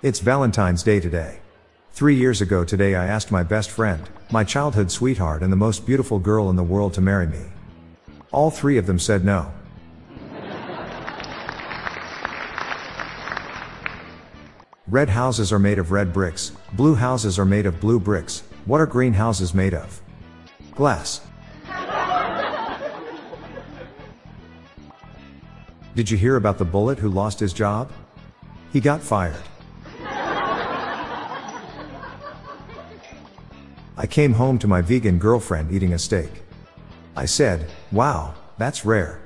It's Valentine's Day today. Three years ago today, I asked my best friend, my childhood sweetheart, and the most beautiful girl in the world to marry me. All three of them said no. Red houses are made of red bricks, blue houses are made of blue bricks. What are green houses made of? Glass. Did you hear about the bullet who lost his job? He got fired. I came home to my vegan girlfriend eating a steak. I said, Wow, that's rare.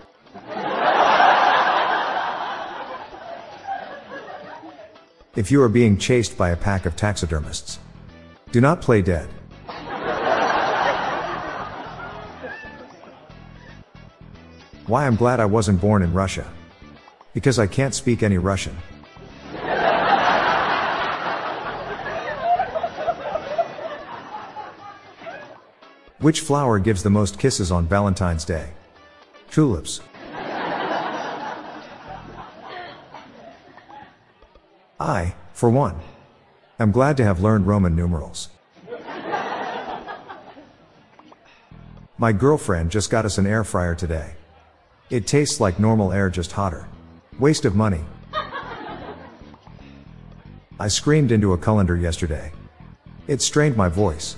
if you are being chased by a pack of taxidermists, do not play dead. Why I'm glad I wasn't born in Russia. Because I can't speak any Russian. Which flower gives the most kisses on Valentine's Day? Tulips. I, for one, am glad to have learned Roman numerals. My girlfriend just got us an air fryer today. It tastes like normal air, just hotter. Waste of money. I screamed into a colander yesterday. It strained my voice.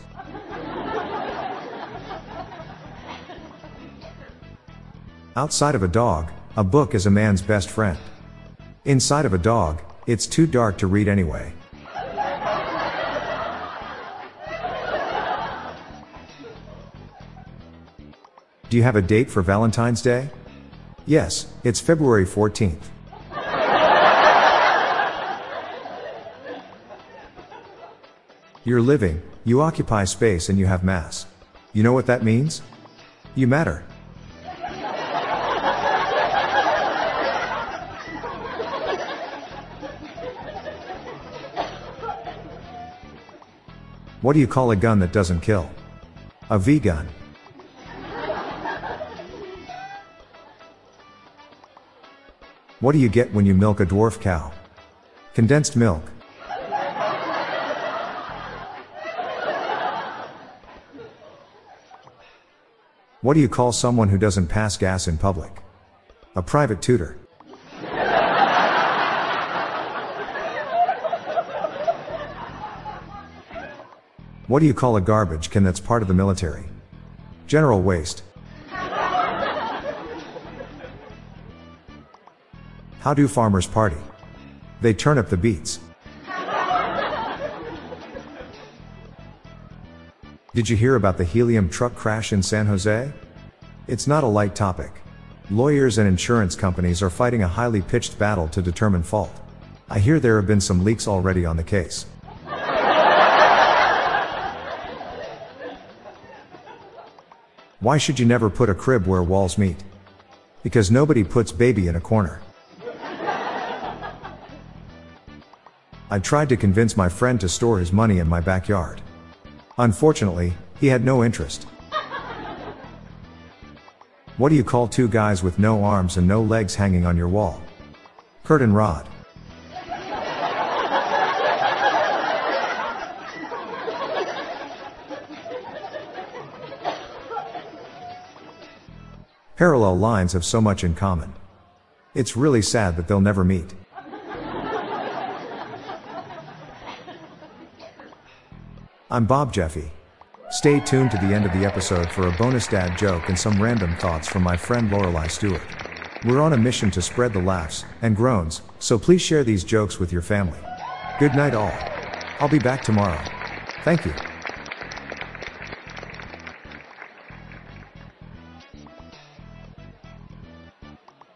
Outside of a dog, a book is a man's best friend. Inside of a dog, it's too dark to read anyway. Do you have a date for Valentine's Day? Yes, it's February 14th. You're living, you occupy space, and you have mass. You know what that means? You matter. What do you call a gun that doesn't kill? A V gun. What do you get when you milk a dwarf cow? Condensed milk. What do you call someone who doesn't pass gas in public? A private tutor. What do you call a garbage can that's part of the military? General waste. How do farmers party? They turn up the beats. Did you hear about the helium truck crash in San Jose? It's not a light topic. Lawyers and insurance companies are fighting a highly pitched battle to determine fault. I hear there have been some leaks already on the case. Why should you never put a crib where walls meet? Because nobody puts baby in a corner. I tried to convince my friend to store his money in my backyard. Unfortunately, he had no interest. What do you call two guys with no arms and no legs hanging on your wall? Curtain rod. Parallel lines have so much in common. It's really sad that they'll never meet. I'm Bob Jeffy. Stay tuned to the end of the episode for a bonus dad joke and some random thoughts from my friend Lorelai Stewart. We're on a mission to spread the laughs and groans, so please share these jokes with your family. Good night, all. I'll be back tomorrow. Thank you.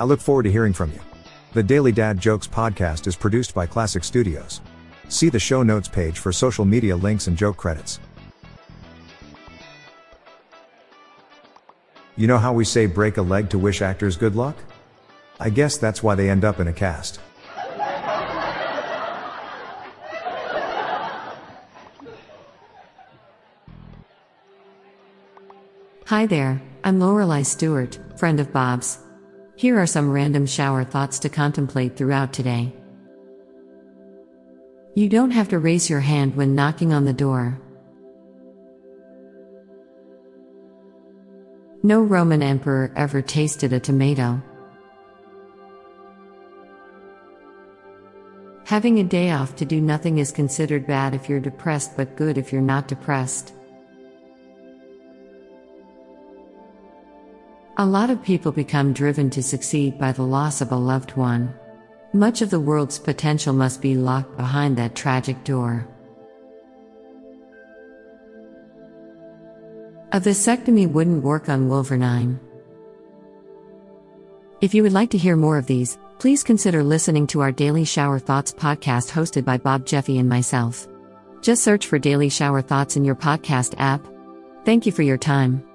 I look forward to hearing from you. The Daily Dad Jokes podcast is produced by Classic Studios. See the show notes page for social media links and joke credits. You know how we say break a leg to wish actors good luck? I guess that's why they end up in a cast. Hi there, I'm Lorelai Stewart, friend of Bob's. Here are some random shower thoughts to contemplate throughout today. You don't have to raise your hand when knocking on the door. No Roman emperor ever tasted a tomato. Having a day off to do nothing is considered bad if you're depressed but good if you're not depressed. A lot of people become driven to succeed by the loss of a loved one. Much of the world's potential must be locked behind that tragic door. A vasectomy wouldn't work on Wolverine. If you would like to hear more of these, please consider listening to our Daily Shower Thoughts podcast hosted by Bob Jeffy and myself. Just search for Daily Shower Thoughts in your podcast app. Thank you for your time.